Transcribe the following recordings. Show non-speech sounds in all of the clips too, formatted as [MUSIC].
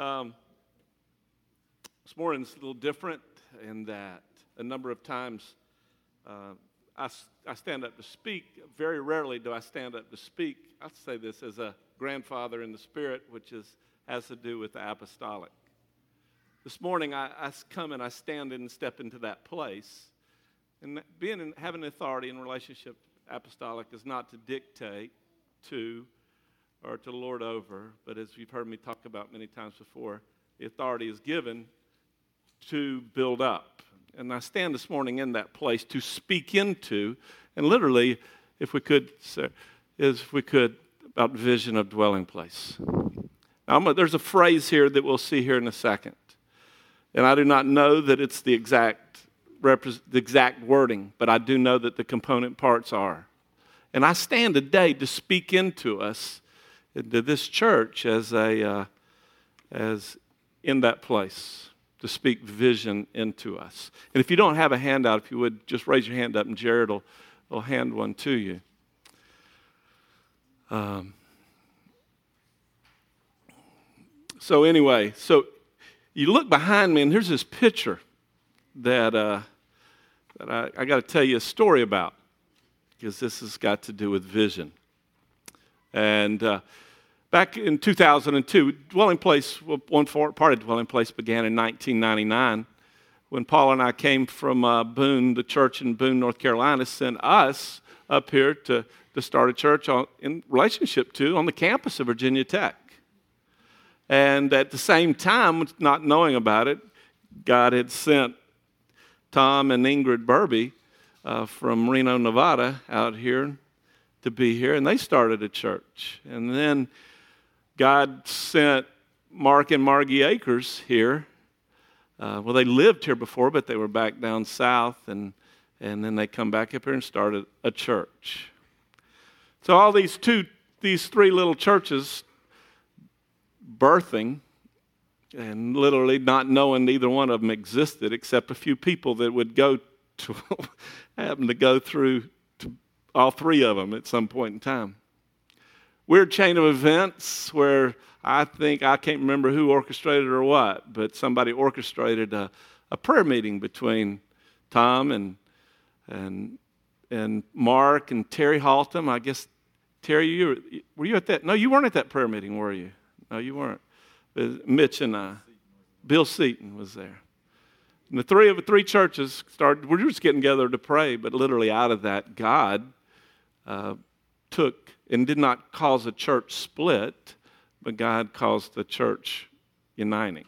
Um, this morning's a little different in that a number of times uh, I, I stand up to speak. Very rarely do I stand up to speak. I say this as a grandfather in the spirit, which is, has to do with the apostolic. This morning I, I come and I stand and step into that place. And being in, having authority in relationship apostolic is not to dictate to or to lord over, but as you've heard me talk about many times before, the authority is given to build up. And I stand this morning in that place to speak into, and literally, if we could, sir, is if we could, about vision of dwelling place. Now, there's a phrase here that we'll see here in a second. And I do not know that it's the exact, the exact wording, but I do know that the component parts are. And I stand today to speak into us, into this church, as, a, uh, as in that place, to speak vision into us. And if you don't have a handout, if you would just raise your hand up and Jared will, will hand one to you. Um, so, anyway, so you look behind me, and here's this picture that, uh, that I, I got to tell you a story about because this has got to do with vision. And uh, back in 2002, Dwelling Place, one part of Dwelling Place began in 1999 when Paul and I came from uh, Boone, the church in Boone, North Carolina, sent us up here to, to start a church on, in relationship to on the campus of Virginia Tech. And at the same time, not knowing about it, God had sent Tom and Ingrid Burby uh, from Reno, Nevada, out here to be here, and they started a church. And then God sent Mark and Margie Akers here. Uh, well, they lived here before, but they were back down south, and, and then they come back up here and started a church. So all these two, these three little churches birthing and literally not knowing either one of them existed except a few people that would go to [LAUGHS] happen to go through all three of them at some point in time. Weird chain of events where I think I can't remember who orchestrated or what, but somebody orchestrated a, a prayer meeting between Tom and and and Mark and Terry Haltom. I guess Terry, you were, were you at that? No, you weren't at that prayer meeting, were you? No, you weren't. But Mitch and I, Bill Seaton was there. And the three of the three churches started, we were just getting together to pray, but literally out of that, God uh, took and did not cause a church split, but God caused the church uniting.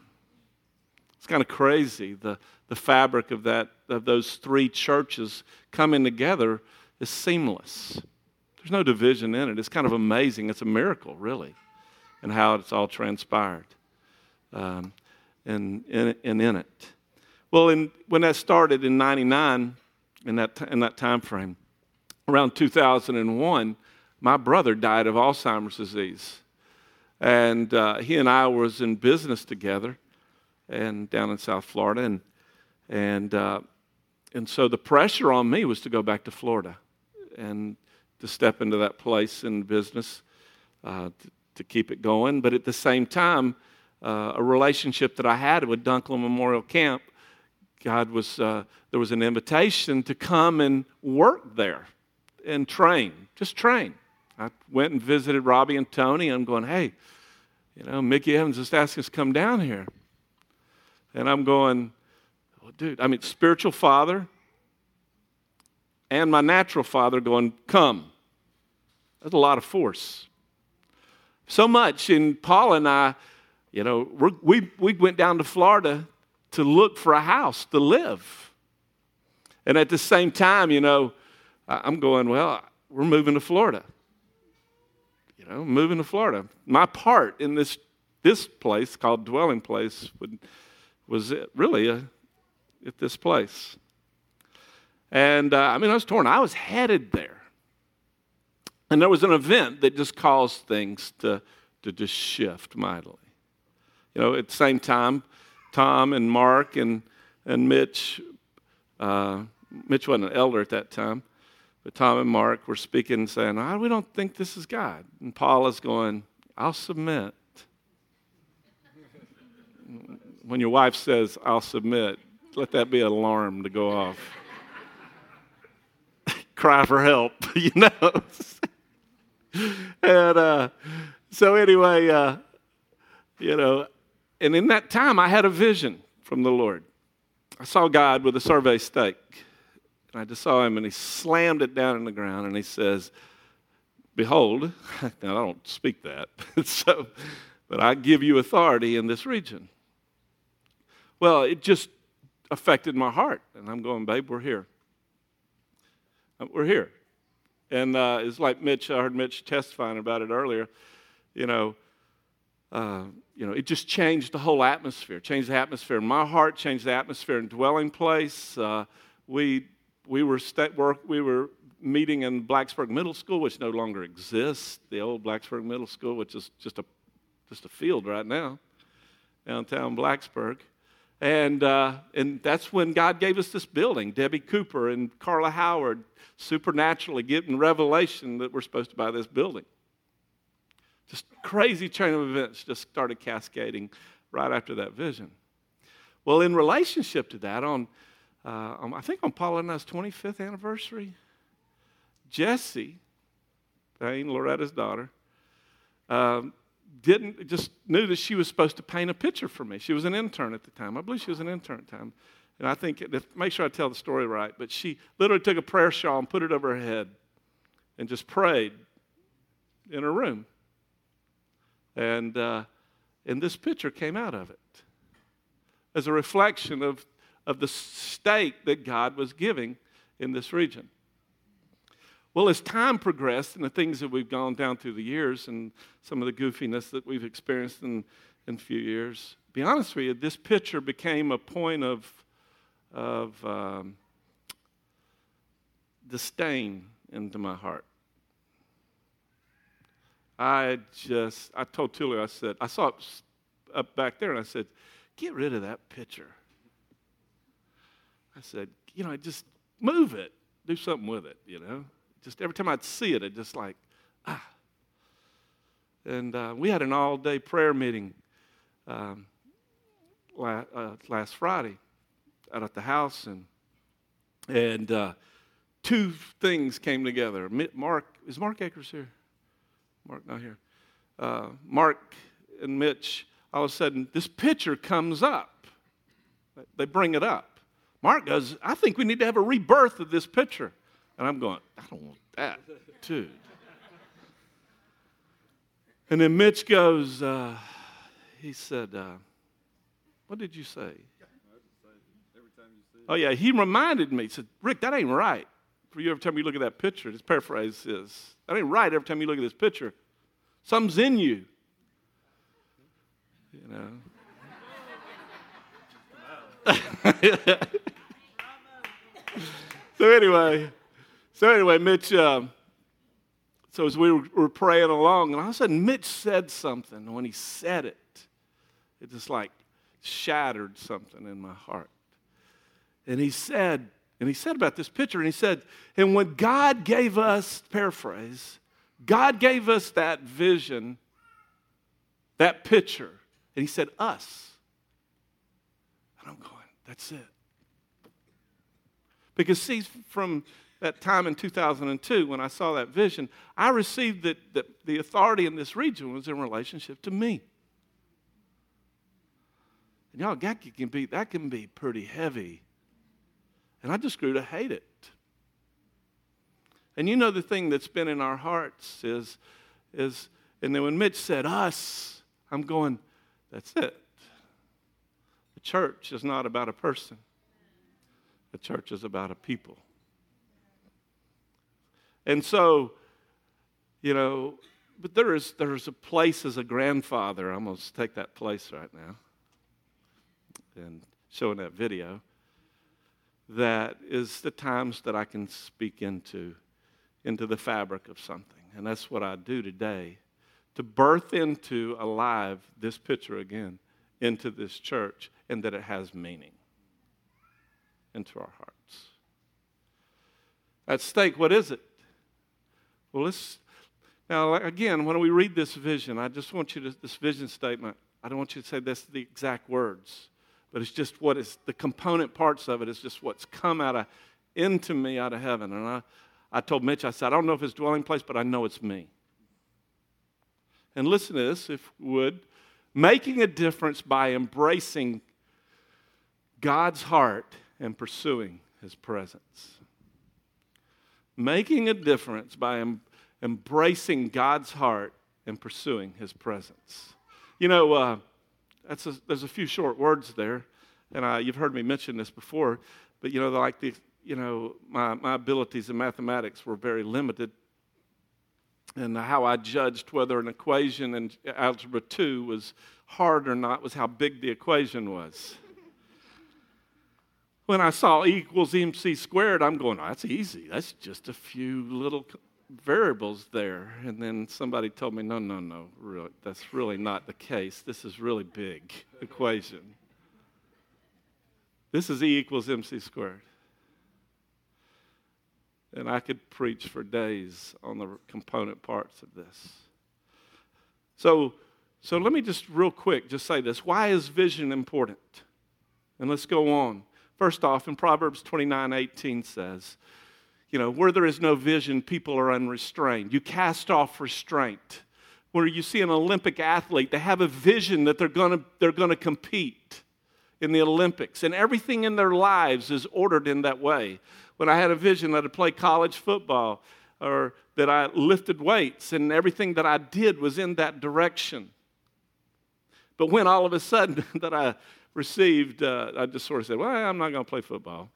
It's kind of crazy. The, the fabric of that of those three churches coming together is seamless. There's no division in it. It's kind of amazing. It's a miracle, really, and how it's all transpired um, and, and, and in it. Well, in, when that started in 99, in that, in that time frame, around 2001, my brother died of Alzheimer's disease. And uh, he and I was in business together and down in South Florida. And, and, uh, and so the pressure on me was to go back to Florida and to step into that place in business uh, to, to, keep it going. But at the same time, uh, a relationship that I had with Dunklin Memorial Camp God was, uh, there was an invitation to come and work there and train, just train. I went and visited Robbie and Tony, I'm going, hey, you know, Mickey Evans just asked us to come down here. And I'm going, well, dude, I mean, spiritual father and my natural father going, come. That's a lot of force. So much, and Paul and I, you know, we, we went down to Florida to look for a house to live. And at the same time, you know, I'm going, well, we're moving to Florida. You know, moving to Florida. My part in this, this place called Dwelling Place would, was really a, at this place. And uh, I mean, I was torn. I was headed there. And there was an event that just caused things to, to just shift mightily. You know, at the same time, Tom and Mark and, and Mitch. Uh, Mitch wasn't an elder at that time, but Tom and Mark were speaking and saying, oh, We don't think this is God. And Paul is going, I'll submit. When your wife says, I'll submit, let that be an alarm to go off. [LAUGHS] Cry for help, [LAUGHS] you know. [LAUGHS] and uh, so, anyway, uh, you know, and in that time, I had a vision from the Lord. I saw God with a survey stake. And I just saw him, and he slammed it down in the ground, and he says, Behold, [LAUGHS] now I don't speak that, [LAUGHS] so, but I give you authority in this region. Well, it just affected my heart, and I'm going, babe, we're here. Uh, we're here. And uh, it's like Mitch, I heard Mitch testifying about it earlier. You know, uh, you know, it just changed the whole atmosphere, changed the atmosphere in my heart, changed the atmosphere in dwelling place. Uh, we, we, were st- we were meeting in Blacksburg Middle School, which no longer exists, the old Blacksburg Middle School, which is just a, just a field right now, downtown Blacksburg. And, uh, and that's when God gave us this building. Debbie Cooper and Carla Howard supernaturally getting revelation that we're supposed to buy this building. Just crazy chain of events just started cascading right after that vision. Well, in relationship to that, on, uh, I think on Paula and I's 25th anniversary, Jesse, Payne, Loretta's daughter, um, didn't just knew that she was supposed to paint a picture for me. She was an intern at the time. I believe she was an intern at the time. And I think, make sure I tell the story right, but she literally took a prayer shawl and put it over her head and just prayed in her room. And, uh, and this picture came out of it as a reflection of, of the state that God was giving in this region. Well, as time progressed and the things that we've gone down through the years and some of the goofiness that we've experienced in, in a few years, be honest with you, this picture became a point of, of um, disdain into my heart. I just, I told Tully, I said, I saw it up back there and I said, get rid of that picture. I said, you know, just move it, do something with it, you know just every time I'd see it, I'd just like, ah. And uh, we had an all day prayer meeting um, la- uh, last Friday out at the house, and, and uh, two things came together. Mark, is Mark Akers here? Mark not here. Uh, Mark and Mitch, all of a sudden, this picture comes up. They bring it up. Mark goes, I think we need to have a rebirth of this picture. And I'm going, I don't want that, dude. And then Mitch goes, uh, he said, uh, What did you say? Oh, yeah, he reminded me. He said, Rick, that ain't right. For you, every time you look at that picture, this paraphrase is, that ain't right every time you look at this picture. Something's in you. You know? [LAUGHS] [LAUGHS] so, anyway. So anyway, Mitch, uh, so as we were praying along, and all of a sudden Mitch said something. And when he said it, it just like shattered something in my heart. And he said, and he said about this picture, and he said, and when God gave us, paraphrase, God gave us that vision, that picture, and he said, us. And I'm going, that's it. Because, see, from that time in 2002 when I saw that vision, I received that, the authority in this region was in relationship to me. And y'all, that can be, that can be pretty heavy. And I just grew to hate it. And you know the thing that's been in our hearts is, is and then when Mitch said us, I'm going, that's it. The church is not about a person. The church is about a people. And so, you know, but there is there's a place as a grandfather. I'm going to take that place right now and showing that video. That is the times that I can speak into into the fabric of something, and that's what I do today to birth into alive this picture again into this church, and that it has meaning into our hearts. At stake, what is it? Well, let's, Now, again, when we read this vision, I just want you to, this vision statement, I don't want you to say this the exact words, but it's just what is the component parts of it is just what's come out of into me out of heaven. And I, I told Mitch, I said, I don't know if it's dwelling place, but I know it's me. And listen to this, if would. Making a difference by embracing God's heart and pursuing his presence. Making a difference by em- embracing God's heart and pursuing his presence. You know, uh, that's a, there's a few short words there, and I, you've heard me mention this before, but you know, like the, you know, my, my abilities in mathematics were very limited. And how I judged whether an equation in Algebra 2 was hard or not was how big the equation was. When I saw E equals MC squared, I'm going, oh, that's easy. That's just a few little variables there. And then somebody told me, no, no, no, really, that's really not the case. This is really big equation. This is E equals MC squared. And I could preach for days on the component parts of this. So, so let me just real quick just say this. Why is vision important? And let's go on. First off, in Proverbs 29 18 says, you know, where there is no vision, people are unrestrained. You cast off restraint. Where you see an Olympic athlete, they have a vision that they're gonna, they're gonna compete in the Olympics, and everything in their lives is ordered in that way when I had a vision that I'd play college football or that I lifted weights and everything that I did was in that direction. But when all of a sudden [LAUGHS] that I received, uh, I just sort of said, well, I'm not going to play football.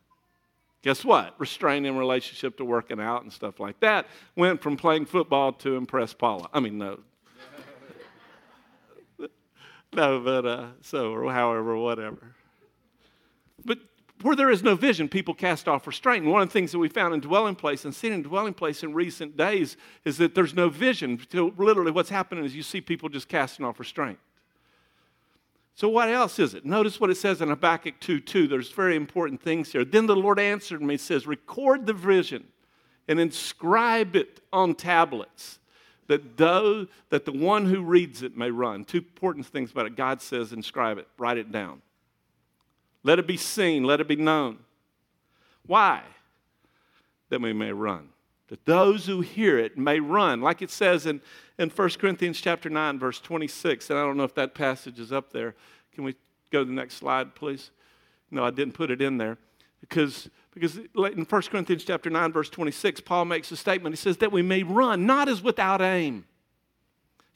Guess what? Restrained in relationship to working out and stuff like that. Went from playing football to impress Paula. I mean, no. [LAUGHS] no, but uh, so, or however, whatever. But where there is no vision, people cast off restraint. And one of the things that we found in dwelling place and seen in dwelling place in recent days is that there's no vision. Literally, what's happening is you see people just casting off restraint. So, what else is it? Notice what it says in Habakkuk 2 2. There's very important things here. Then the Lord answered me, says, Record the vision and inscribe it on tablets, that, though, that the one who reads it may run. Two important things about it. God says, Inscribe it, write it down. Let it be seen, let it be known. Why? That we may run. That those who hear it may run. Like it says in, in 1 Corinthians chapter 9, verse 26. And I don't know if that passage is up there. Can we go to the next slide, please? No, I didn't put it in there. Because, because in 1 Corinthians chapter 9, verse 26, Paul makes a statement. He says that we may run, not as without aim.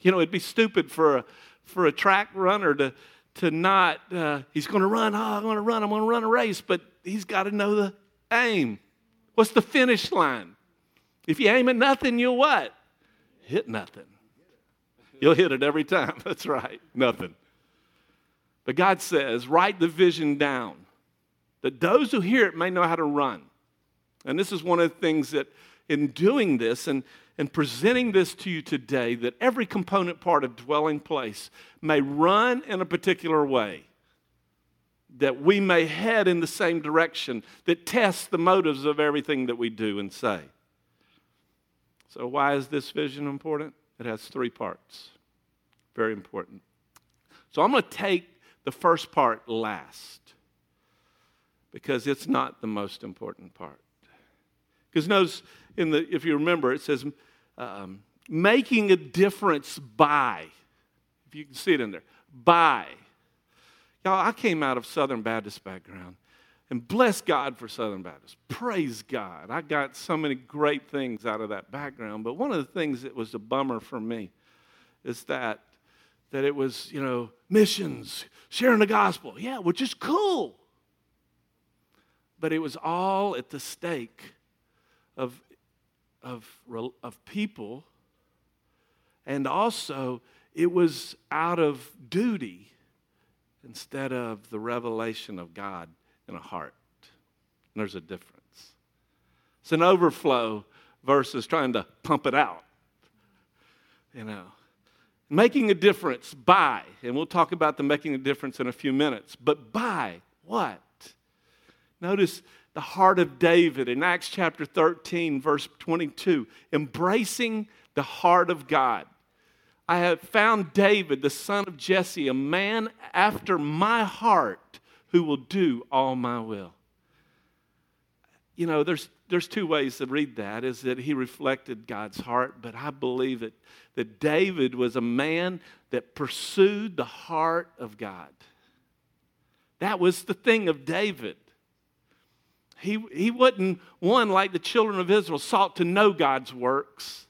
You know, it'd be stupid for a, for a track runner to, to not, uh, he's going to run, oh, I'm going to run, I'm going to run a race, but he's got to know the aim. What's the finish line? If you aim at nothing, you'll what? Hit nothing. You'll hit it every time. [LAUGHS] That's right, nothing. But God says, write the vision down that those who hear it may know how to run. And this is one of the things that in doing this, and and presenting this to you today that every component part of dwelling place may run in a particular way, that we may head in the same direction, that tests the motives of everything that we do and say. So, why is this vision important? It has three parts. Very important. So, I'm going to take the first part last because it's not the most important part. Because notice, in the, if you remember, it says um, making a difference by. If you can see it in there, by. Y'all, I came out of Southern Baptist background. And bless God for Southern Baptist. Praise God. I got so many great things out of that background. But one of the things that was a bummer for me is that that it was, you know, missions, sharing the gospel. Yeah, which is cool. But it was all at the stake of of, of people, and also it was out of duty instead of the revelation of God in a heart. And there's a difference. It's an overflow versus trying to pump it out. You know, making a difference by, and we'll talk about the making a difference in a few minutes, but by what? Notice the heart of David in Acts chapter 13, verse 22, embracing the heart of God. I have found David, the son of Jesse, a man after my heart who will do all my will. You know, there's, there's two ways to read that is that he reflected God's heart, but I believe that, that David was a man that pursued the heart of God. That was the thing of David. He, he wasn't one like the children of Israel, sought to know God's works.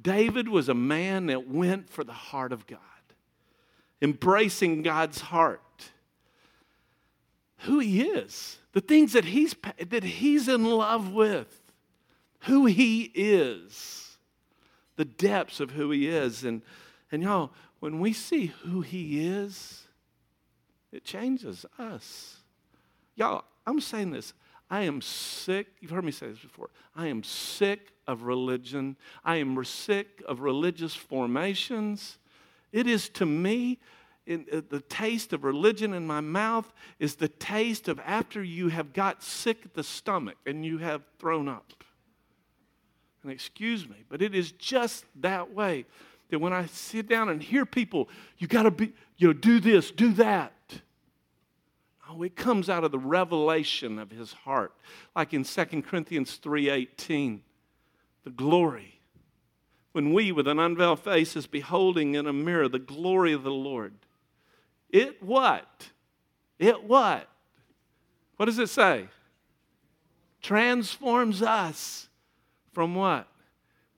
David was a man that went for the heart of God, embracing God's heart. Who he is, the things that he's, that he's in love with, who he is, the depths of who he is. And, and y'all, when we see who he is, it changes us. Y'all, I'm saying this. I am sick. You've heard me say this before. I am sick of religion. I am sick of religious formations. It is to me, in, uh, the taste of religion in my mouth is the taste of after you have got sick at the stomach and you have thrown up. And excuse me, but it is just that way that when I sit down and hear people, you got to be, you know, do this, do that. Oh, it comes out of the revelation of his heart. Like in 2 Corinthians 3:18, the glory. When we with an unveiled face is beholding in a mirror the glory of the Lord. It what? It what? What does it say? Transforms us from what?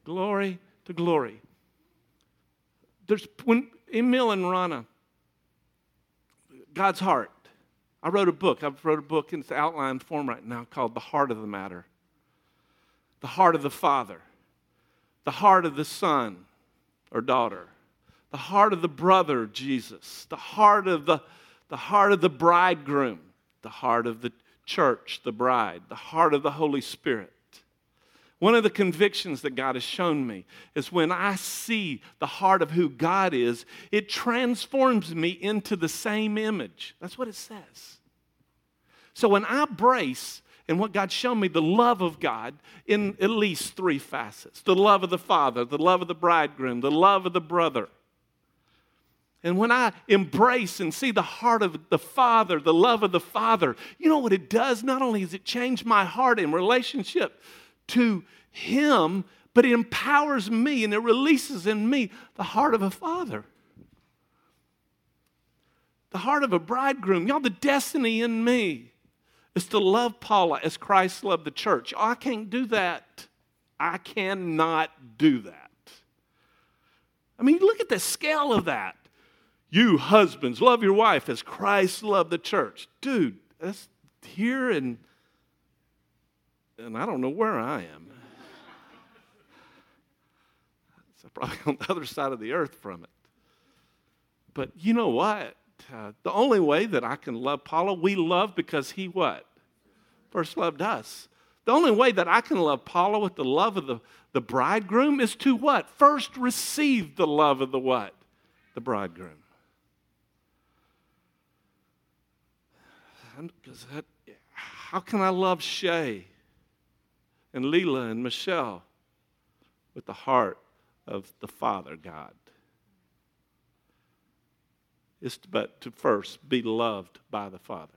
Glory to glory. There's when Emil and Rana, God's heart. I wrote a book. I've wrote a book in its outline form right now called The Heart of the Matter. The heart of the Father, the heart of the Son or daughter, the heart of the brother, Jesus, the heart of the, the heart of the bridegroom, the heart of the church, the bride, the heart of the Holy Spirit. One of the convictions that God has shown me is when I see the heart of who God is, it transforms me into the same image. That's what it says. So when I brace and what God showed me, the love of God in at least three facets the love of the Father, the love of the bridegroom, the love of the brother. And when I embrace and see the heart of the Father, the love of the Father, you know what it does? Not only does it change my heart in relationship to Him, but it empowers me and it releases in me the heart of a father. The heart of a bridegroom. Y'all, the destiny in me is to love Paula as Christ loved the church. Oh, I can't do that. I cannot do that. I mean, look at the scale of that. You husbands, love your wife as Christ loved the church. Dude, that's here and and I don't know where I am. so probably on the other side of the earth from it. But you know what? Uh, the only way that I can love Paula, we love because he what? First loved us. The only way that I can love Paula with the love of the, the bridegroom is to what? First receive the love of the what? The bridegroom. Because how can I love Shay and Leela and Michelle with the heart of the Father God. It's but to first be loved by the Father.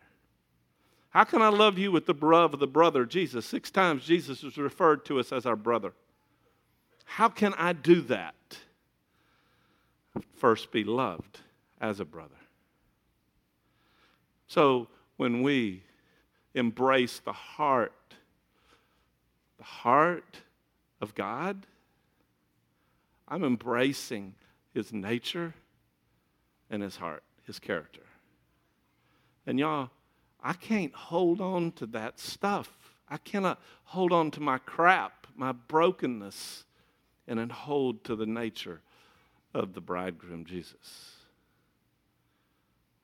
How can I love you with the love of the brother Jesus? Six times Jesus is referred to us as our brother. How can I do that? First, be loved as a brother. So when we embrace the heart the heart of God, I'm embracing his nature and his heart, his character. And y'all, I can't hold on to that stuff. I cannot hold on to my crap, my brokenness, and then hold to the nature of the bridegroom Jesus.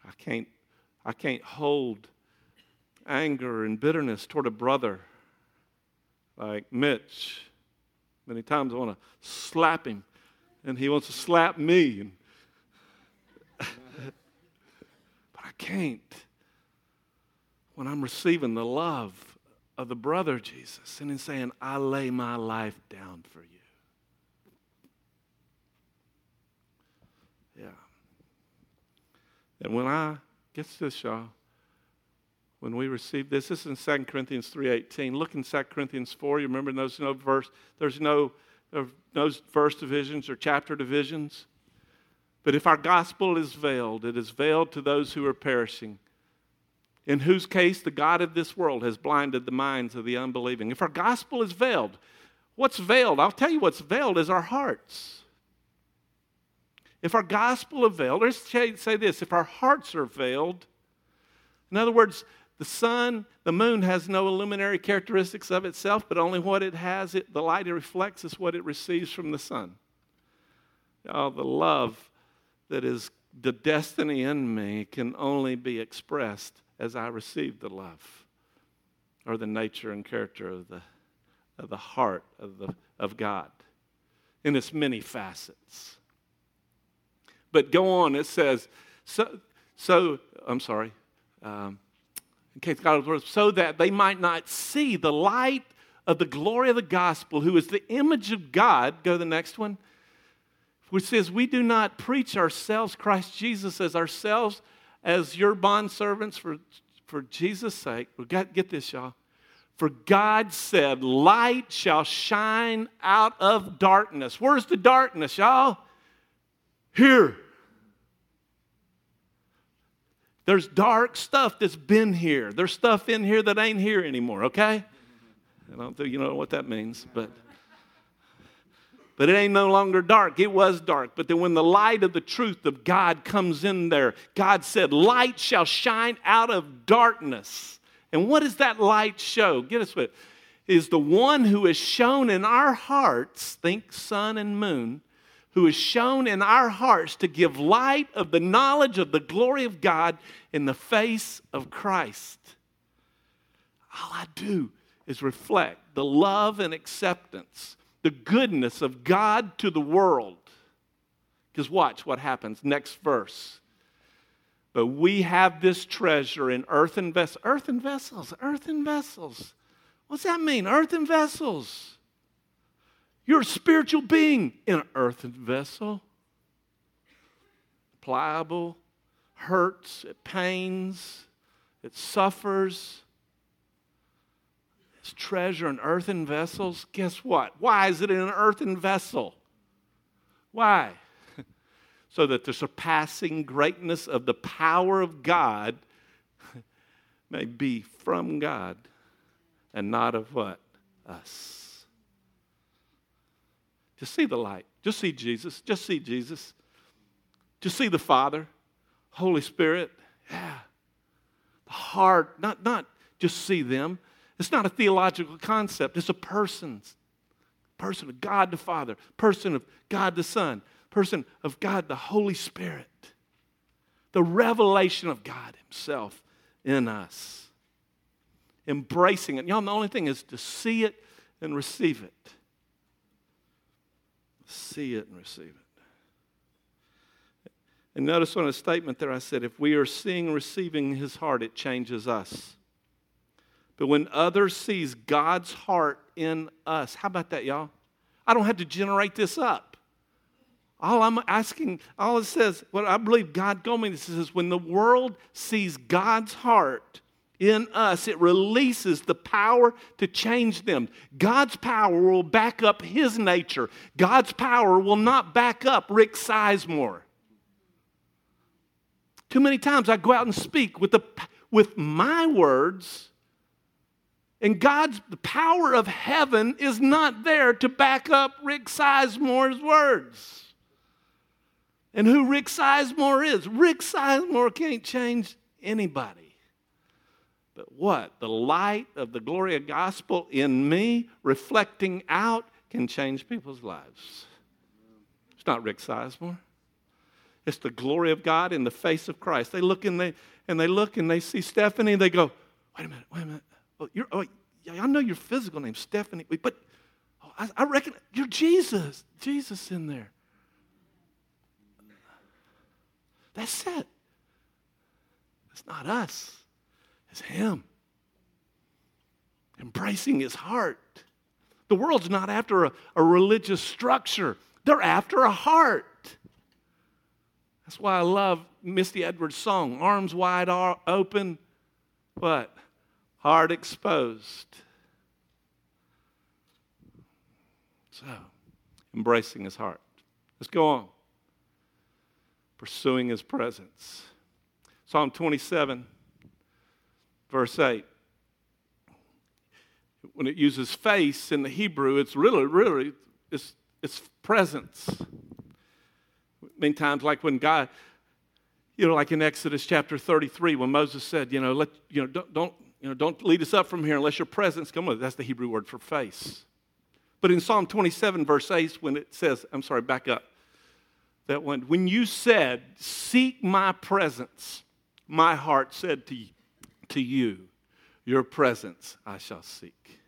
I can't, I can't hold anger and bitterness toward a brother like Mitch. Many times I want to slap him, and he wants to slap me. [LAUGHS] but I can't when I'm receiving the love of the brother Jesus and he's saying, I lay my life down for you. Yeah. And when I gets this, y'all, when we receive this, this is in 2 Corinthians 3.18. Look in 2 Corinthians 4. You remember there's no verse, there's no, uh, no verse divisions or chapter divisions. But if our gospel is veiled, it is veiled to those who are perishing, in whose case the God of this world has blinded the minds of the unbelieving. If our gospel is veiled, what's veiled? I'll tell you what's veiled is our hearts. If our gospel is veiled, let's say this if our hearts are veiled, in other words, the sun, the moon has no illuminary characteristics of itself, but only what it has, it, the light it reflects is what it receives from the sun. Oh, the love that is the destiny in me can only be expressed as I receive the love or the nature and character of the, of the heart of, the, of God in its many facets. But go on, it says, so, so I'm sorry. Um, in case God was so that they might not see the light of the glory of the gospel, who is the image of God. Go to the next one. Which says, We do not preach ourselves, Christ Jesus, as ourselves, as your bondservants for, for Jesus' sake. We got get this, y'all. For God said, Light shall shine out of darkness. Where's the darkness, y'all? Here. There's dark stuff that's been here. There's stuff in here that ain't here anymore, okay? I don't think you know what that means, but but it ain't no longer dark. It was dark. But then when the light of the truth of God comes in there, God said, Light shall shine out of darkness. And what does that light show? Get us with is the one who is shown in our hearts, think sun and moon, who is shown in our hearts to give light of the knowledge of the glory of God in the face of Christ. All I do is reflect the love and acceptance, the goodness of God to the world. Because watch what happens. Next verse. But we have this treasure in earthen vessels. Earthen vessels, earthen vessels. What's that mean? Earthen vessels. You're a spiritual being in an earthen vessel. Pliable, hurts, it pains, it suffers. It's treasure in earthen vessels. Guess what? Why is it in an earthen vessel? Why? [LAUGHS] so that the surpassing greatness of the power of God [LAUGHS] may be from God and not of what? Us. Just see the light. Just see Jesus. Just see Jesus. Just see the Father, Holy Spirit. Yeah. The heart, not, not just see them. It's not a theological concept, it's a person's person of God the Father, person of God the Son, person of God the Holy Spirit. The revelation of God Himself in us. Embracing it. Y'all, the only thing is to see it and receive it see it and receive it. And notice on a statement there, I said, if we are seeing receiving his heart, it changes us. But when others sees God's heart in us, how about that, y'all? I don't have to generate this up. All I'm asking, all it says, what I believe God told me, this is when the world sees God's heart in us, it releases the power to change them. God's power will back up His nature. God's power will not back up Rick Sizemore. Too many times I go out and speak with, the, with my words, and God's the power of heaven is not there to back up Rick Sizemore's words. And who Rick Sizemore is? Rick Sizemore can't change anybody. But what? The light of the glory of gospel in me, reflecting out, can change people's lives. It's not Rick Sizemore. It's the glory of God in the face of Christ. They look and they and they look and they see Stephanie and they go, wait a minute, wait a minute. Oh, you're, oh, I know your physical name, Stephanie, but oh, I, I reckon you're Jesus. Jesus in there. That's it. It's not us. It's Him. Embracing His heart. The world's not after a, a religious structure, they're after a heart. That's why I love Misty Edwards' song, Arms Wide Open, what? Heart exposed. So, embracing his heart. Let's go on. Pursuing his presence. Psalm 27, verse 8. When it uses face in the Hebrew, it's really, really, it's, it's presence. Many times, like when God, you know, like in Exodus chapter 33, when Moses said, you know, let, you know, don't, don't, you know, don't lead us up from here unless your presence come with. That's the Hebrew word for face. But in Psalm 27, verse 8, when it says, I'm sorry, back up, that when, when you said, Seek my presence, my heart said to you, to you, Your presence I shall seek.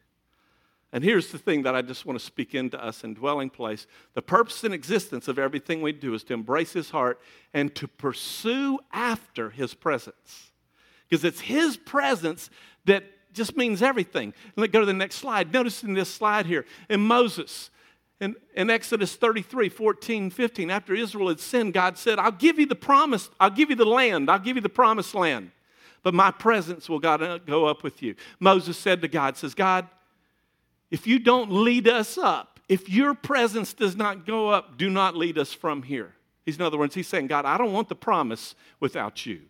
And here's the thing that I just want to speak into us in dwelling place. The purpose and existence of everything we do is to embrace His heart and to pursue after His presence. Because it's His presence that just means everything. Let's go to the next slide. Notice in this slide here, in Moses, in, in Exodus 33, 14, 15, after Israel had sinned, God said, I'll give you the promise, I'll give you the land, I'll give you the promised land, but my presence will God, uh, go up with you. Moses said to God, says, God, if you don't lead us up, if your presence does not go up, do not lead us from here. He's, in other words, he's saying, God, I don't want the promise without you.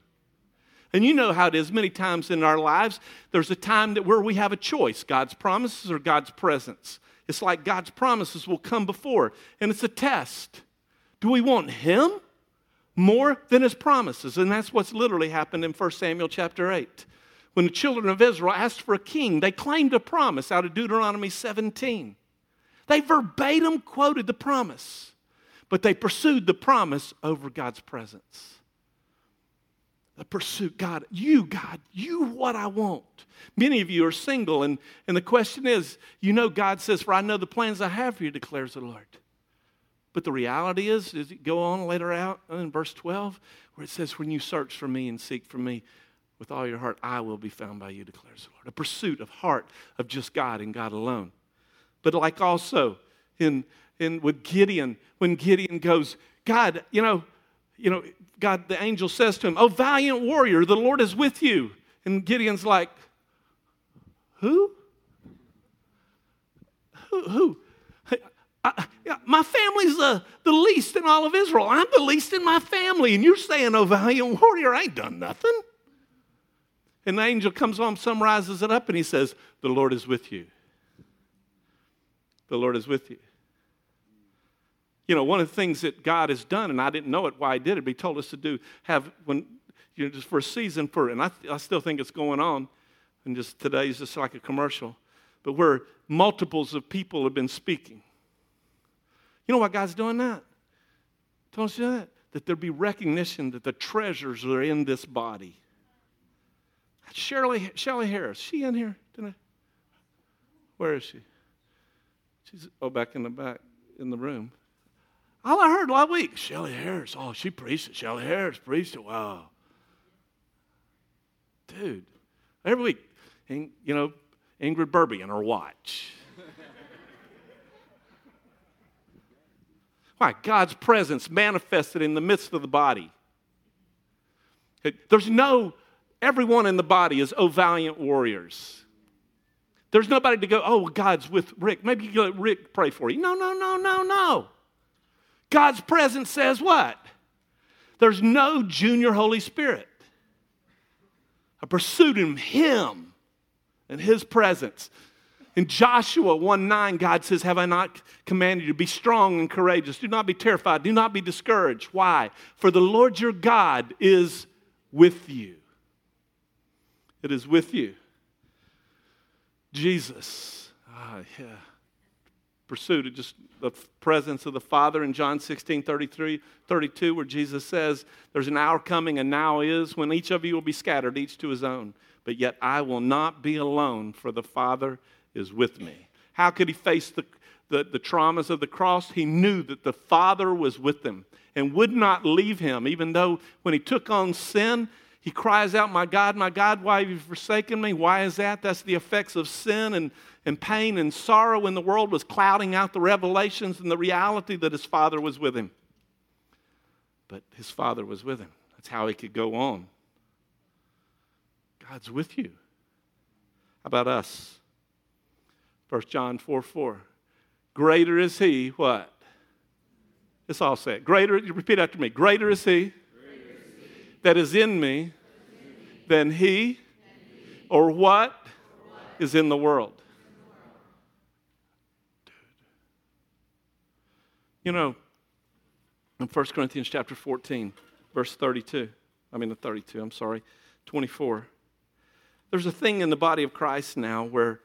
And you know how it is many times in our lives, there's a time that where we have a choice God's promises or God's presence. It's like God's promises will come before, and it's a test. Do we want Him more than His promises? And that's what's literally happened in 1 Samuel chapter 8. When the children of Israel asked for a king, they claimed a promise out of Deuteronomy 17. They verbatim quoted the promise, but they pursued the promise over God's presence the pursuit. God, you, God, you what I want. Many of you are single, and, and the question is, you know, God says, For I know the plans I have for you, declares the Lord. But the reality is, does it go on later out in verse 12, where it says, When you search for me and seek for me with all your heart, I will be found by you, declares the Lord. A pursuit of heart of just God and God alone. But like also in, in with Gideon, when Gideon goes, God, you know, you know, God, the angel says to him, Oh, valiant warrior, the Lord is with you. And Gideon's like, Who? Who? who? I, my family's the, the least in all of Israel. I'm the least in my family. And you're saying, Oh, valiant warrior, I ain't done nothing. And the angel comes on, summarizes it up, and he says, The Lord is with you. The Lord is with you. You know, one of the things that God has done, and I didn't know it why He did it, but He told us to do, have, when, you know, just for a season, for, and I, I still think it's going on, and just today's just like a commercial, but where multiples of people have been speaking. You know why God's doing that? Don't you that? That there be recognition that the treasures are in this body. Shirley, Shelley Harris, she in here tonight? Where is she? She's oh back in the back in the room. All I heard last week, Shelley Harris. Oh, she preached it. Harris preached it. Wow. Dude, every week, you know, Ingrid Burby on her watch. Why? God's presence manifested in the midst of the body. There's no, everyone in the body is, oh, valiant warriors. There's nobody to go, oh, God's with Rick. Maybe you go, Rick, pray for you. No, no, no, no, no. God's presence says what? There's no junior Holy Spirit. I pursued him, him and his presence. In Joshua 1 9, God says, Have I not commanded you be strong and courageous? Do not be terrified. Do not be discouraged. Why? For the Lord your God is with you. It is with you. Jesus. Ah, yeah pursuit of just the presence of the Father in John 16, 33, 32, where Jesus says, There's an hour coming and now is when each of you will be scattered, each to his own. But yet I will not be alone, for the Father is with me. How could he face the, the, the traumas of the cross? He knew that the Father was with him and would not leave him, even though when he took on sin, he cries out, My God, my God, why have you forsaken me? Why is that? That's the effects of sin and, and pain and sorrow when the world was clouding out the revelations and the reality that his father was with him. but his father was with him. That's how he could go on. God's with you. How about us? 1 John 4 4. Greater is he, what? Let's all say it. Greater, repeat after me. Greater is he, Greater is he. that is in me than he or what is in the world. Dude. You know, in 1 Corinthians chapter 14, verse 32, I mean, the 32, I'm sorry, 24. There's a thing in the body of Christ now where,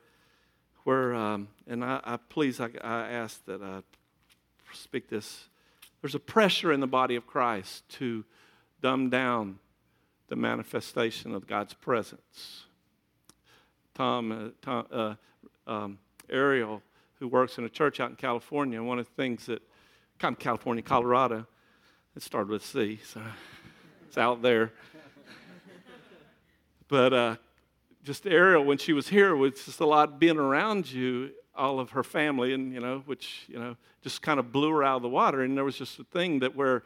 where um, and I, I please, I, I ask that I speak this. There's a pressure in the body of Christ to dumb down the manifestation of God's presence. Tom, uh, Tom uh, um, Ariel, who works in a church out in California, one of the things that, kind of California, Colorado, it started with C, so it's out there. But uh, just Ariel, when she was here, was just a lot being around you, all of her family, and you know, which you know, just kind of blew her out of the water. And there was just a thing that where,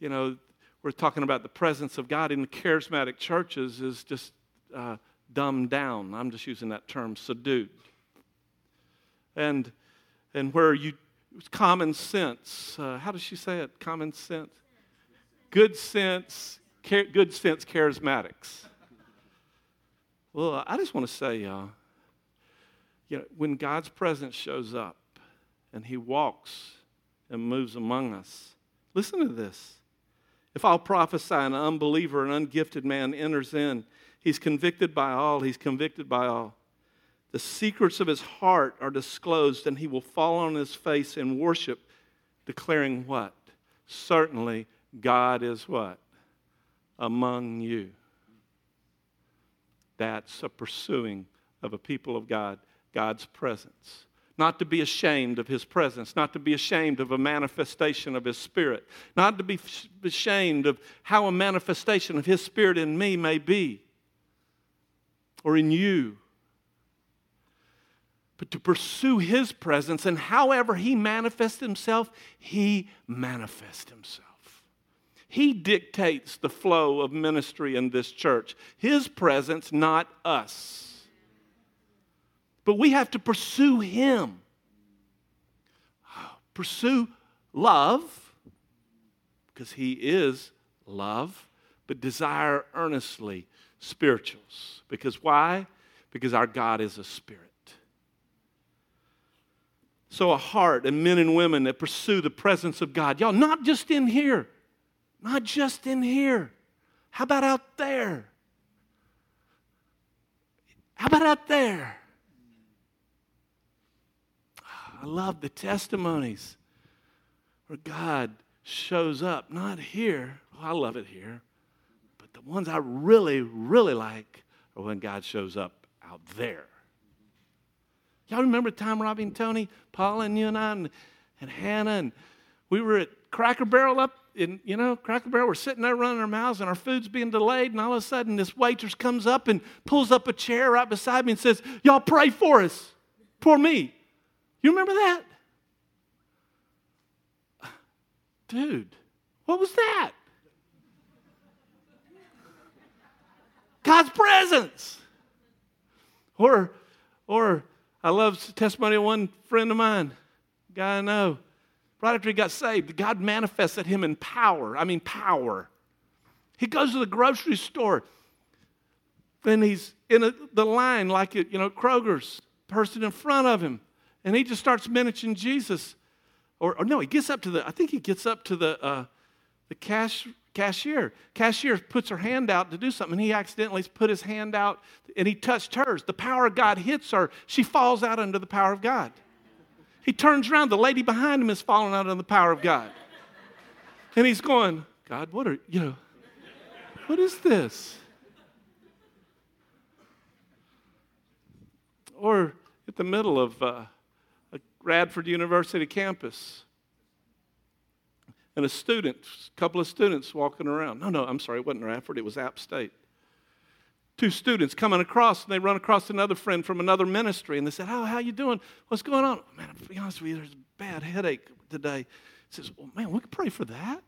you know, we're talking about the presence of God in the charismatic churches is just uh, dumbed down. I'm just using that term, subdued. And, and where you, common sense, uh, how does she say it? Common sense? Good sense, good sense charismatics. Well, I just want to say, uh, you know, when God's presence shows up and He walks and moves among us, listen to this. If I'll prophesy, an unbeliever, an ungifted man enters in, he's convicted by all, he's convicted by all. The secrets of his heart are disclosed, and he will fall on his face in worship, declaring what? Certainly, God is what? Among you. That's a pursuing of a people of God, God's presence not to be ashamed of his presence, not to be ashamed of a manifestation of his spirit, not to be ashamed of how a manifestation of his spirit in me may be or in you, but to pursue his presence and however he manifests himself, he manifests himself. He dictates the flow of ministry in this church. His presence, not us. But we have to pursue Him. Pursue love, because He is love, but desire earnestly spirituals. Because why? Because our God is a spirit. So, a heart and men and women that pursue the presence of God. Y'all, not just in here, not just in here. How about out there? How about out there? Ah, I love the testimonies where God shows up, not here. Oh, I love it here. But the ones I really, really like are when God shows up out there. Y'all remember the time Robbie and Tony, Paul and you and I and, and Hannah and we were at Cracker Barrel up in, you know, Cracker Barrel, we're sitting there running our mouths and our food's being delayed, and all of a sudden this waitress comes up and pulls up a chair right beside me and says, Y'all pray for us. For me. You remember that? Dude, what was that? God's presence. Or, or I love testimony of one friend of mine, guy I know. Right after he got saved, God manifested him in power. I mean, power. He goes to the grocery store, and he's in a, the line like it, you know, Kroger's person in front of him and he just starts mentioning Jesus. Or, or no, he gets up to the, I think he gets up to the, uh, the cash, cashier. Cashier puts her hand out to do something, and he accidentally put his hand out and he touched hers. The power of God hits her. She falls out under the power of God. He turns around. The lady behind him is falling out of the power of God. And he's going, God, what are, you know, what is this? Or at the middle of, uh, Radford University campus. And a student, a couple of students walking around. No, no, I'm sorry, it wasn't Radford, it was App State. Two students coming across, and they run across another friend from another ministry, and they said, "How how you doing? What's going on?" Man, to be honest with you, there's a bad headache today. He says, "Well, man, we can pray for that."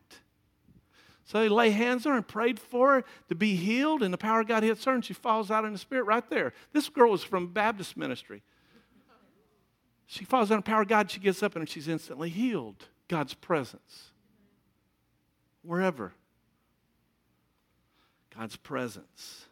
So they lay hands on her and prayed for her to be healed, and the power of God hits her, and she falls out in the spirit right there. This girl was from Baptist ministry. She falls out in the power of God, she gets up and she's instantly healed. God's presence. Wherever. God's presence.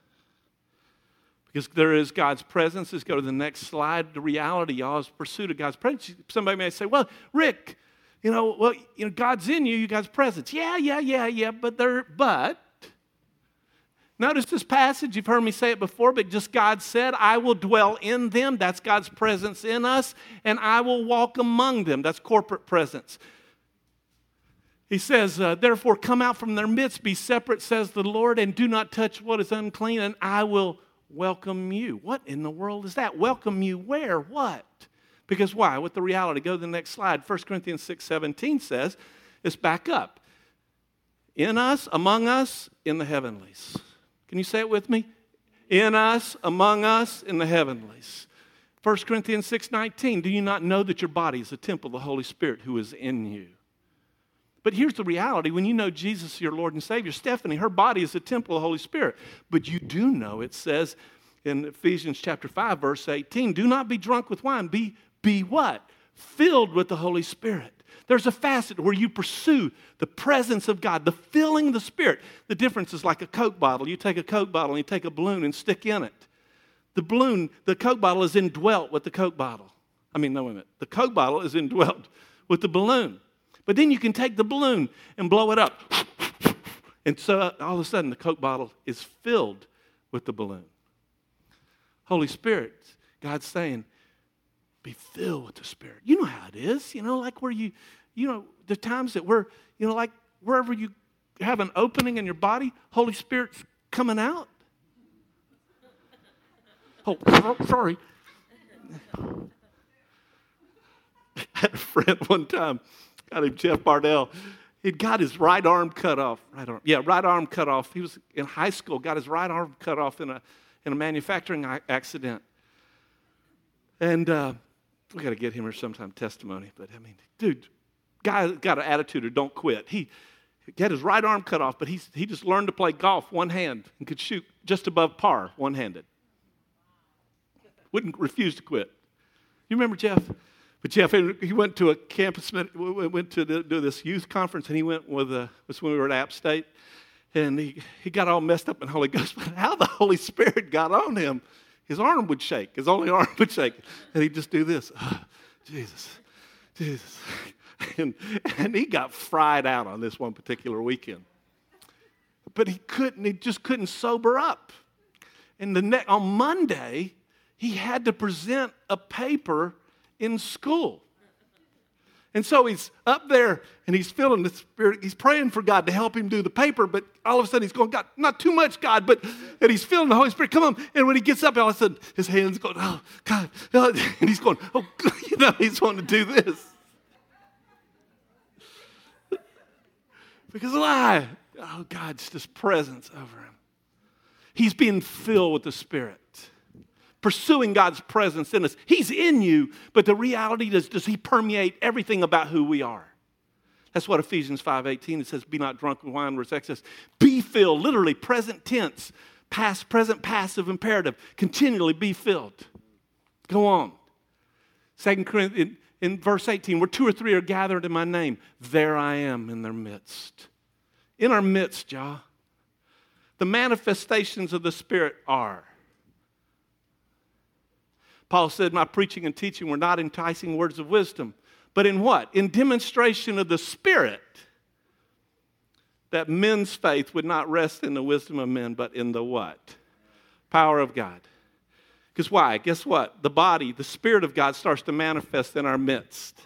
Because there is God's presence. Let's go to the next slide. The reality, y'all, is pursuit of God's presence. Somebody may say, well, Rick, you know, well, you know, God's in you, you God's presence. Yeah, yeah, yeah, yeah, but there, but notice this passage, you've heard me say it before, but just God said, I will dwell in them. That's God's presence in us, and I will walk among them. That's corporate presence. He says, uh, Therefore, come out from their midst, be separate, says the Lord, and do not touch what is unclean, and I will welcome you. What in the world is that? Welcome you where? What? Because why? With the reality, go to the next slide. 1 Corinthians 6 17 says, it's back up. In us, among us, in the heavenlies. Can you say it with me? In us, among us, in the heavenlies. 1 Corinthians 6 19, do you not know that your body is a temple of the Holy Spirit who is in you? But here's the reality when you know Jesus, your Lord and Savior, Stephanie, her body is a temple of the Holy Spirit. But you do know it says in Ephesians chapter 5, verse 18, do not be drunk with wine, be be what? Filled with the Holy Spirit. There's a facet where you pursue the presence of God, the filling of the Spirit. The difference is like a Coke bottle. You take a Coke bottle and you take a balloon and stick in it. The balloon, the Coke bottle is indwelt with the Coke bottle. I mean, no, wait a minute. The Coke bottle is indwelt with the balloon. But then you can take the balloon and blow it up. And so all of a sudden, the Coke bottle is filled with the balloon. Holy Spirit, God's saying, be filled with the Spirit. You know how it is, you know, like where you, you know, the times that we're, you know, like wherever you have an opening in your body, Holy Spirit's coming out. Oh, sorry. [LAUGHS] I had a friend one time, got him Jeff Bardell. He'd got his right arm cut off. Right arm, yeah, right arm cut off. He was in high school, got his right arm cut off in a in a manufacturing accident. And uh, we got to get him or sometime testimony. But I mean, dude, guy got an attitude or don't quit. He, he had his right arm cut off, but he, he just learned to play golf one hand and could shoot just above par one handed. Wouldn't refuse to quit. You remember Jeff? But Jeff, he went to a campus, went to do this youth conference, and he went with, a, was when we were at App State, and he, he got all messed up in Holy [LAUGHS] Ghost. But how the Holy Spirit got on him his arm would shake, his only [LAUGHS] arm would shake. And he'd just do this oh, Jesus, Jesus. [LAUGHS] And, and he got fried out on this one particular weekend. But he couldn't, he just couldn't sober up. And the ne- on Monday, he had to present a paper in school. And so he's up there and he's feeling the Spirit. He's praying for God to help him do the paper, but all of a sudden he's going, God, not too much, God, but and he's feeling the Holy Spirit. Come on. And when he gets up, all of a sudden his hands going, oh, God. Oh, [LAUGHS] and he's going, oh, [LAUGHS] you know, he's wanting to do this. [LAUGHS] because why? Oh, God's just presence over him. He's being filled with the Spirit pursuing God's presence in us. He's in you, but the reality is, does He permeate everything about who we are? That's what Ephesians 5:18 it says, "Be not drunk with wine, where excess. Be filled." Literally, present tense, past, present, passive, imperative. Continually be filled. Go on. Second Corinthians in, verse 18, where two or three are gathered in my name, there I am in their midst. In our midst, Jah. The manifestations of the Spirit are Paul said, My preaching and teaching were not enticing words of wisdom, but in what? In demonstration of the Spirit, that men's faith would not rest in the wisdom of men, but in the what? Power of God. Because why? Guess what? The body, the Spirit of God starts to manifest in our midst.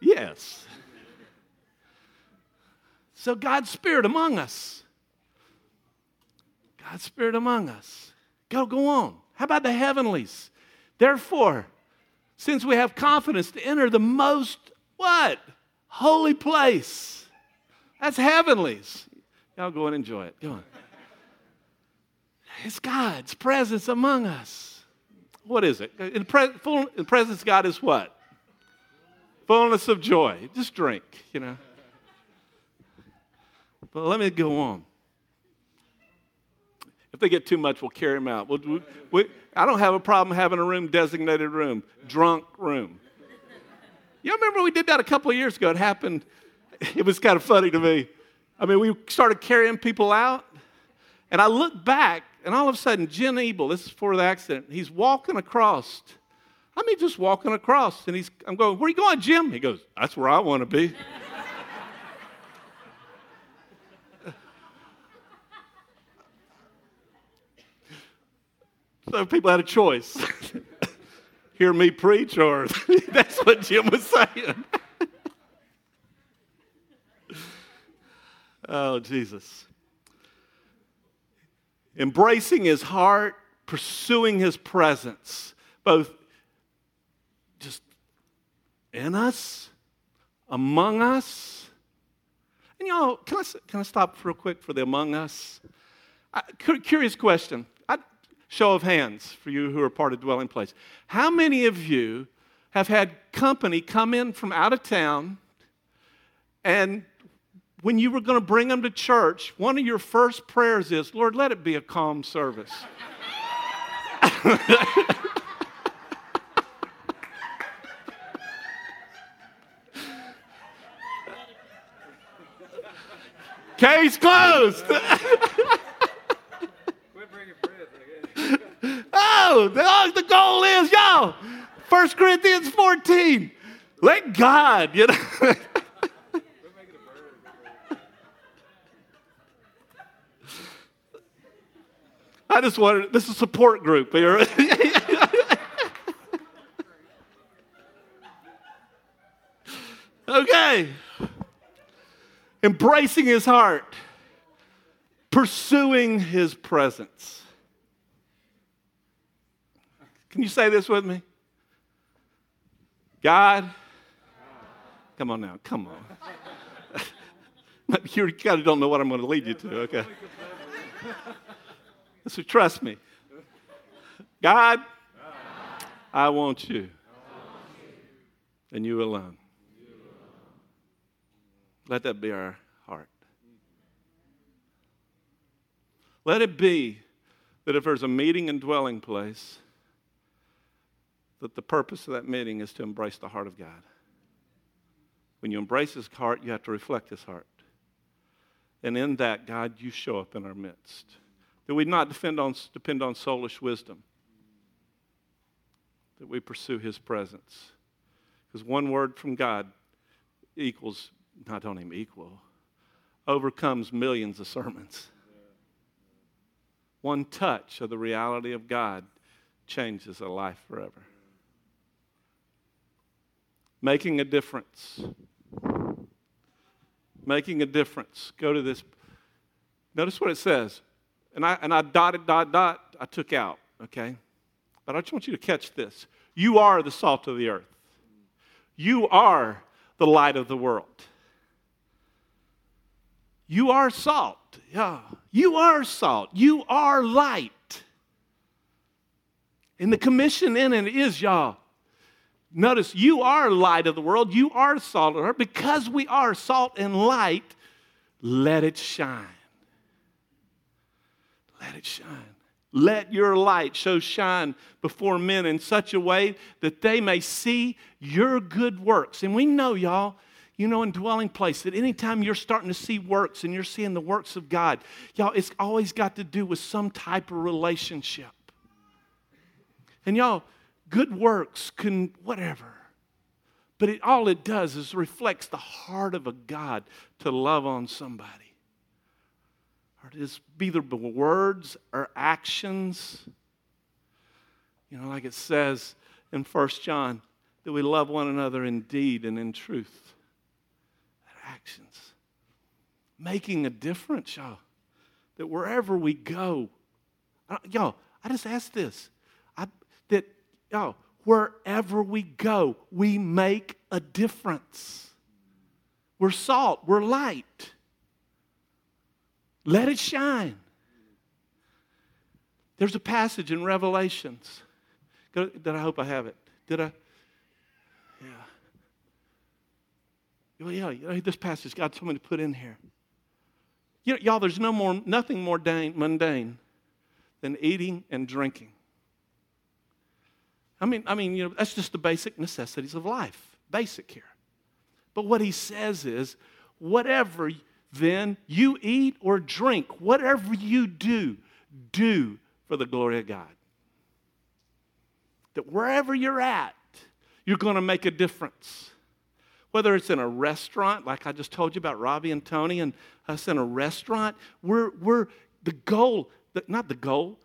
Yes. So God's Spirit among us. God's Spirit among us. Go, go on. How about the heavenlies? Therefore, since we have confidence to enter the most what? Holy place. That's heavenlies. Y'all go and enjoy it. Go on. It's God's presence among us. What is it? In, pre- full, in presence of God is what? Fullness of joy. Just drink, you know. But let me go on. If they get too much, we'll carry them out. We'll, we, we, I don't have a problem having a room designated room, drunk room. Y'all remember we did that a couple of years ago? It happened. [LAUGHS] It was kind of funny to me. I mean, we started carrying people out, and I looked back, and all of a sudden, Jim Ebel, this is before the accident, he's walking across. I mean, just walking across, and he's, I'm going, where are you going, Jim? He goes, that's where I want to be. So people had a choice. [LAUGHS] Hear me preach, or [LAUGHS] that's what Jim was saying. [LAUGHS] oh, Jesus embracing his heart, pursuing his presence, both just in us, among us. And y'all, can I, can I stop real quick for the among us? Uh, I, curious question. Show of hands for you who are part of Dwelling Place. How many of you have had company come in from out of town and when you were going to bring them to church, one of your first prayers is, Lord, let it be a calm service. [LAUGHS] Case closed. [LAUGHS] the, uh, the goal is, y'all, 1 Corinthians 14. Let God, you know. [LAUGHS] I just wanted, this is a support group here. [LAUGHS] okay. Embracing his heart, pursuing his presence. Can you say this with me? God, come on now, come on. [LAUGHS] you kind of don't know what I'm going to lead you to, okay? So trust me. God, I want you. And you alone. Let that be our heart. Let it be that if there's a meeting and dwelling place, that the purpose of that meeting is to embrace the heart of God. When you embrace his heart, you have to reflect his heart. And in that, God, you show up in our midst that we not depend on, depend on soulish wisdom, that we pursue His presence. Because one word from God equals, not don't even equal, overcomes millions of sermons. One touch of the reality of God changes a life forever. Making a difference. Making a difference. Go to this. Notice what it says and I, and I dotted, dot, dot, I took out, okay? But I just want you to catch this. You are the salt of the earth, you are the light of the world. You are salt. Yeah. You are salt. You are light. And the commission in it is, y'all. Notice, you are light of the world. You are salt of the earth. Because we are salt and light, let it shine. Let it shine. Let your light so shine before men in such a way that they may see your good works. And we know, y'all, you know, in dwelling place, that anytime you're starting to see works and you're seeing the works of God, y'all, it's always got to do with some type of relationship. And y'all, good works can whatever. But it, all it does is reflects the heart of a God to love on somebody or just be the words or actions. You know, like it says in First John, that we love one another in deed and in truth. actions. Making a difference, y'all. That wherever we go, uh, y'all, I just ask this. Y'all, wherever we go, we make a difference. We're salt, we're light. Let it shine. There's a passage in Revelations. Did I hope I have it? Did I? Yeah. Well, yeah, this passage God told me to put in here. You know, y'all, there's no more, nothing more mundane than eating and drinking. I mean, I mean, you know, that's just the basic necessities of life. Basic here. But what he says is, whatever then you eat or drink, whatever you do, do for the glory of God. That wherever you're at, you're going to make a difference. Whether it's in a restaurant, like I just told you about Robbie and Tony and us in a restaurant, we're, we're the goal, not the goal,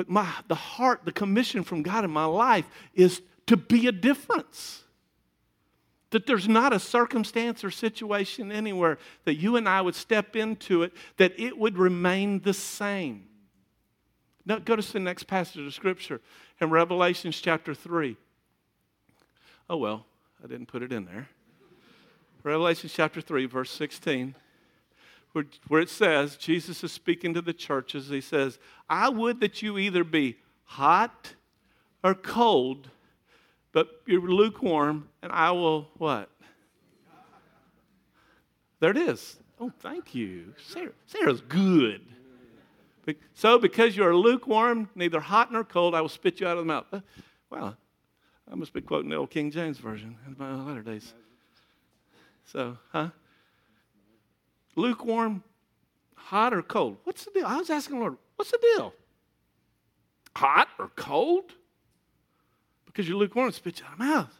but my, the heart, the commission from God in my life is to be a difference. That there's not a circumstance or situation anywhere that you and I would step into it, that it would remain the same. Now, go to the next passage of Scripture in Revelations chapter 3. Oh, well, I didn't put it in there. Revelation chapter 3, verse 16, where, where it says, Jesus is speaking to the churches. He says, I would that you either be hot or cold but you're lukewarm, and I will what? There it is. Oh, thank you. Sarah, Sarah's good. So, because you are lukewarm, neither hot nor cold, I will spit you out of the mouth. Uh, well, I must be quoting the old King James Version in my latter days. So, huh? Lukewarm, hot or cold? What's the deal? I was asking Lord, what's the deal? Hot or cold? because you're lukewarm, spit you out of mouth.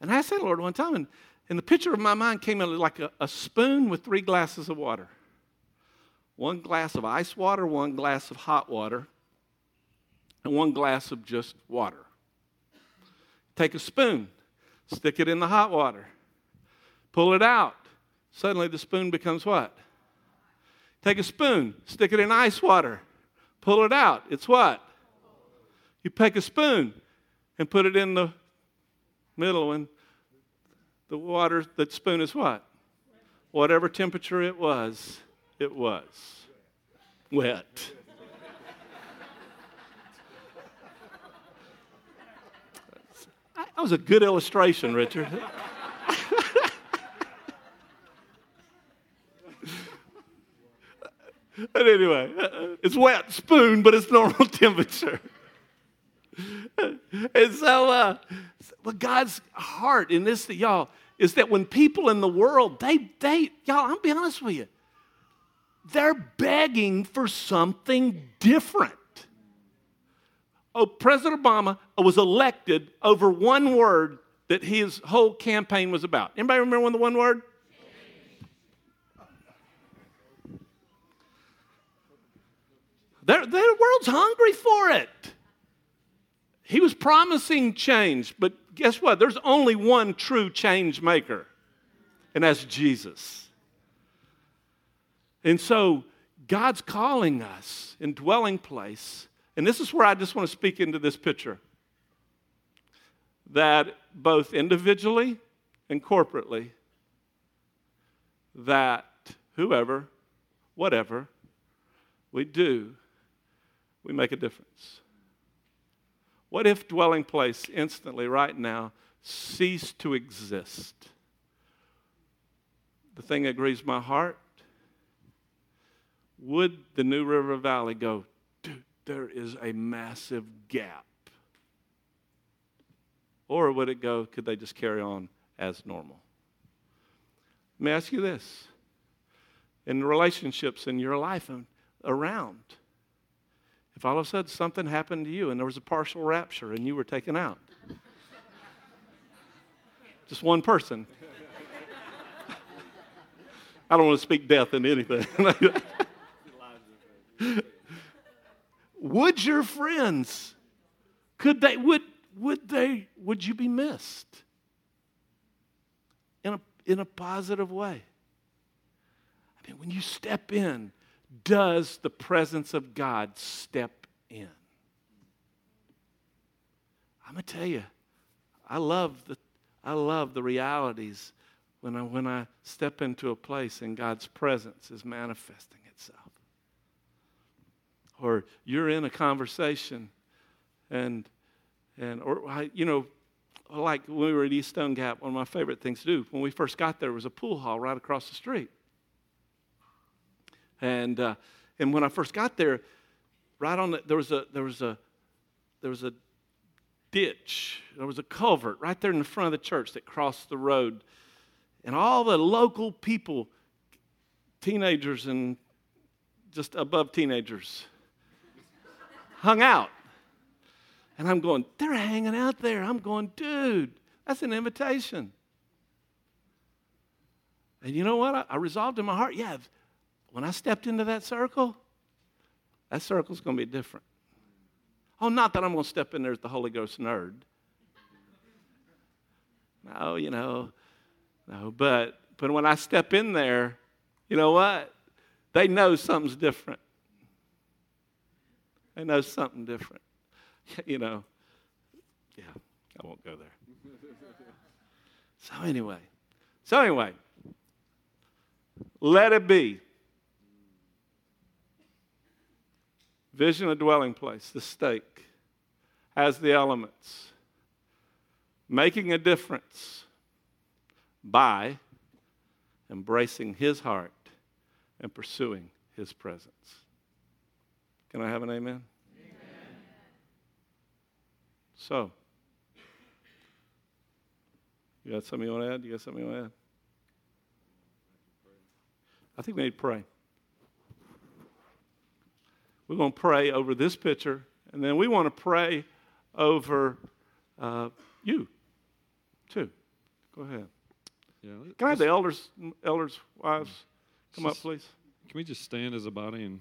And I said, Lord, one time, and, and the picture of my mind came out like a, a spoon with three glasses of water one glass of ice water, one glass of hot water, and one glass of just water. Take a spoon, stick it in the hot water, pull it out. Suddenly the spoon becomes what? Take a spoon, stick it in ice water, pull it out. It's what? You take a spoon, and put it in the middle and the water, that spoon is what? Whatever temperature it was, it was wet. [LAUGHS] That was a good illustration, Richard. But anyway, it's wet spoon, but it's normal [LAUGHS] temperature. and so, uh, but God's heart in this, y'all, is that when people in the world, they, they, y'all, I'm be honest with you, they're begging for something different. Oh, President Obama was elected over one word that his whole campaign was about. Anybody remember when the one word? The world's hungry for it. He was promising change, but guess what? There's only one true change maker, and that's Jesus. And so God's calling us in dwelling place, and this is where I just want to speak into this picture that both individually and corporately, that whoever, whatever we do, we make a difference. What if dwelling place instantly, right now, ceased to exist? The thing that grieves my heart would the New River Valley go, there is a massive gap? Or would it go, could they just carry on as normal? Let me ask you this in relationships in your life and around, if all of a sudden something happened to you and there was a partial rapture and you were taken out, [LAUGHS] just one person. [LAUGHS] I don't want to speak death into anything. [LAUGHS] would your friends, could they, would, would they, would you be missed in a, in a positive way? I mean, when you step in does the presence of God step in? I'm going to tell you, I love the, I love the realities when I, when I step into a place and God's presence is manifesting itself. Or you're in a conversation and, and or, I, you know, like when we were at East Stone Gap, one of my favorite things to do, when we first got there was a pool hall right across the street. And, uh, and when I first got there, right on the, there was a, there was a, there was a ditch, there was a culvert right there in the front of the church that crossed the road. And all the local people, teenagers and just above teenagers, hung out. And I'm going, they're hanging out there. I'm going, dude, that's an invitation. And you know what? I, I resolved in my heart, yeah, when I stepped into that circle, that circle's going to be different. Oh, not that I'm going to step in there as the Holy Ghost nerd. No, you know, no, but but when I step in there, you know what? They know something's different. They know something different. [LAUGHS] You know, yeah, I won't go there. [LAUGHS] So anyway, so anyway, let it be. Vision of dwelling place, the stake, has the elements. Making a difference by embracing His heart and pursuing His presence. Can I have an amen? amen. So, you got something you want to add? You got something you want to add? I think we need to pray. We're going to pray over this picture, and then we want to pray over uh, you, too. Go ahead. Yeah, Can I have the elders, elders, wives, come up, please? Can we just stand as a body and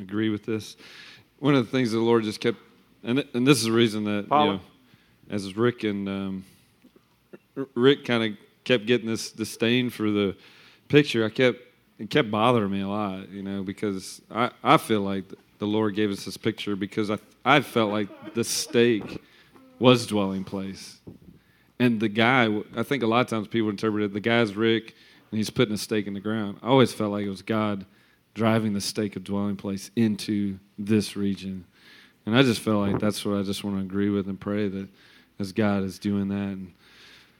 agree with this? One of the things the Lord just kept, and and this is the reason that you know, as Rick and um, Rick kind of kept getting this disdain for the picture. I kept it kept bothering me a lot, you know, because I, I feel like the Lord gave us this picture because I, I felt like the stake was dwelling place. And the guy, I think a lot of times people interpret it, the guy's Rick and he's putting a stake in the ground. I always felt like it was God driving the stake of dwelling place into this region. And I just felt like that's what I just want to agree with and pray that as God is doing that. And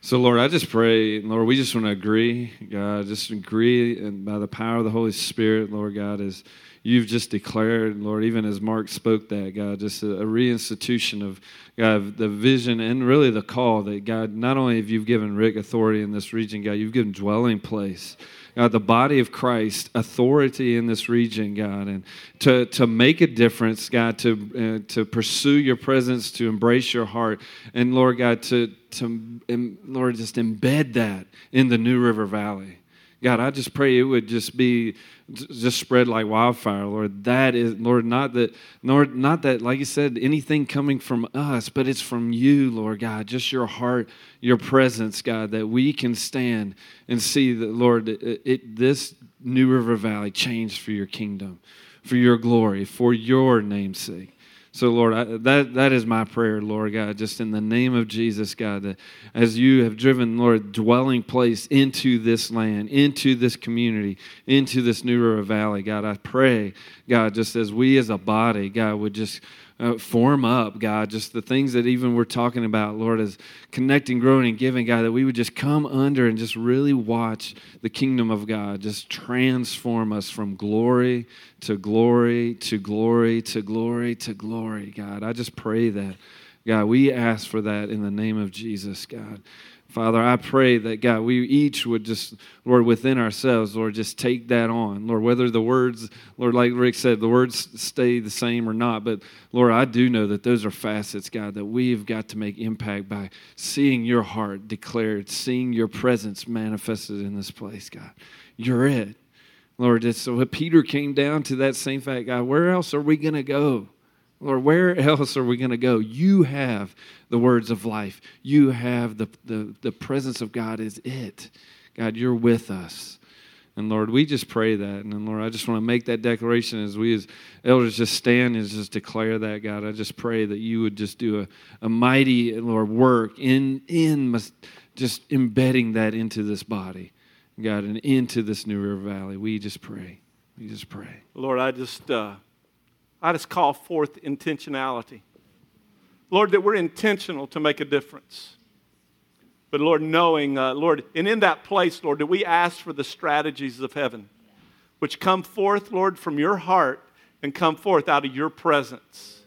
so, Lord, I just pray, Lord, we just want to agree, God, just agree and by the power of the Holy Spirit, Lord God, as you've just declared, Lord, even as Mark spoke that, God, just a, a reinstitution of, God, the vision and really the call that, God, not only have you given Rick authority in this region, God, you've given dwelling place. God, the body of Christ, authority in this region, God, and to, to make a difference, God, to, uh, to pursue your presence, to embrace your heart, and Lord God, to, to Lord, just embed that in the New River Valley. God, I just pray it would just be just spread like wildfire, Lord. That is, Lord, not that, Lord, not that, like you said, anything coming from us, but it's from you, Lord God. Just your heart, your presence, God, that we can stand and see that, Lord, it, it, this New River Valley changed for your kingdom, for your glory, for your name's sake. So, Lord, I, that, that is my prayer, Lord God, just in the name of Jesus, God, that as you have driven, Lord, dwelling place into this land, into this community, into this New River Valley, God, I pray, God, just as we as a body, God, would just uh, form up, God, just the things that even we're talking about, Lord, as connecting, growing, and giving, God, that we would just come under and just really watch the kingdom of God just transform us from glory to glory to glory to glory to glory, God. I just pray that. God, we ask for that in the name of Jesus, God. Father, I pray that, God, we each would just, Lord, within ourselves, Lord, just take that on. Lord, whether the words, Lord, like Rick said, the words stay the same or not, but Lord, I do know that those are facets, God, that we've got to make impact by seeing your heart declared, seeing your presence manifested in this place, God. You're it. Lord, so Peter came down to that same fact, God, where else are we going to go? Lord, where else are we going to go? You have the words of life. You have the, the, the presence of God is it. God, you're with us. And Lord, we just pray that. And Lord, I just want to make that declaration as we as elders just stand and just declare that, God. I just pray that you would just do a, a mighty, Lord, work in, in just embedding that into this body, God, and into this New River Valley. We just pray. We just pray. Lord, I just. Uh I just call forth intentionality. Lord, that we're intentional to make a difference. But Lord, knowing, uh, Lord, and in that place, Lord, that we ask for the strategies of heaven. which come forth, Lord, from your heart and come forth out of your presence.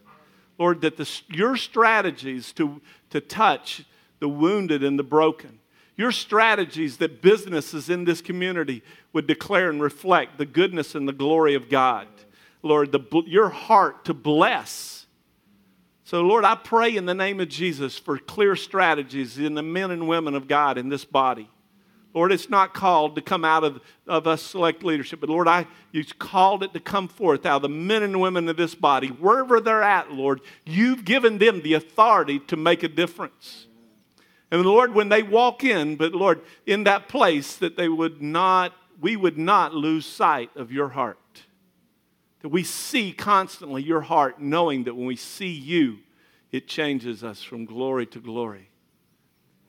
Lord, that the, your strategies to, to touch the wounded and the broken, your strategies that businesses in this community would declare and reflect the goodness and the glory of God. Lord, the, your heart to bless. So, Lord, I pray in the name of Jesus for clear strategies in the men and women of God in this body. Lord, it's not called to come out of, of us select leadership, but Lord, I you called it to come forth out of the men and women of this body, wherever they're at, Lord. You've given them the authority to make a difference. And Lord, when they walk in, but Lord, in that place, that they would not, we would not lose sight of your heart. That we see constantly your heart, knowing that when we see you, it changes us from glory to glory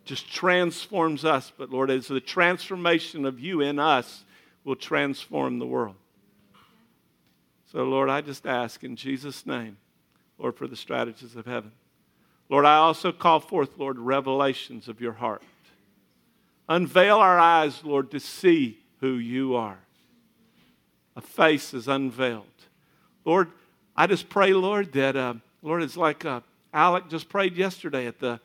just transforms us. But Lord, as the transformation of you in us will transform the world. So, Lord, I just ask in Jesus' name, Lord, for the strategies of heaven. Lord, I also call forth, Lord, revelations of your heart. Unveil our eyes, Lord, to see who you are. A face is unveiled. Lord, I just pray, Lord, that, uh, Lord, it's like uh, Alec just prayed yesterday at the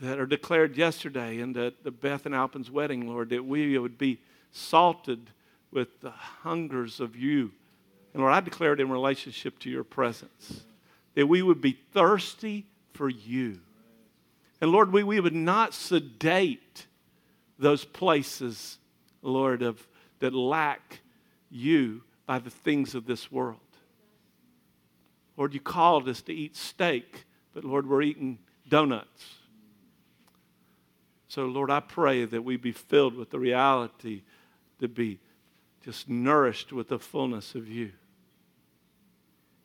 that are declared yesterday in the, the Beth and Alpin's wedding, Lord, that we would be salted with the hungers of you. And Lord, I declare it in relationship to your presence, that we would be thirsty for you. And Lord, we, we would not sedate those places, Lord, of, that lack you by the things of this world. Lord, you called us to eat steak, but Lord, we're eating donuts. So, Lord, I pray that we be filled with the reality to be just nourished with the fullness of you.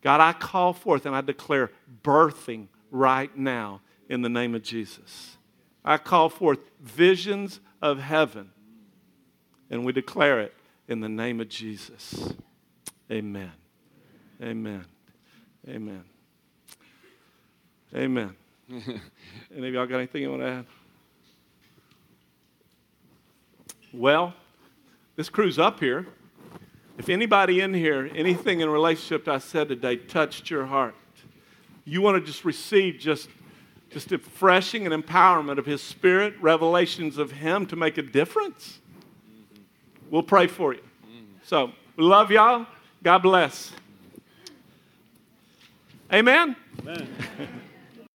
God, I call forth and I declare birthing right now in the name of Jesus. I call forth visions of heaven and we declare it in the name of Jesus. Amen. Amen. Amen. Amen. [LAUGHS] Any of y'all got anything you want to add? Well, this crew's up here. If anybody in here, anything in relationship I said today touched your heart, you want to just receive just, just a refreshing and empowerment of His Spirit, revelations of Him to make a difference, we'll pray for you. So, love y'all. God bless. Amen. Amen. [LAUGHS]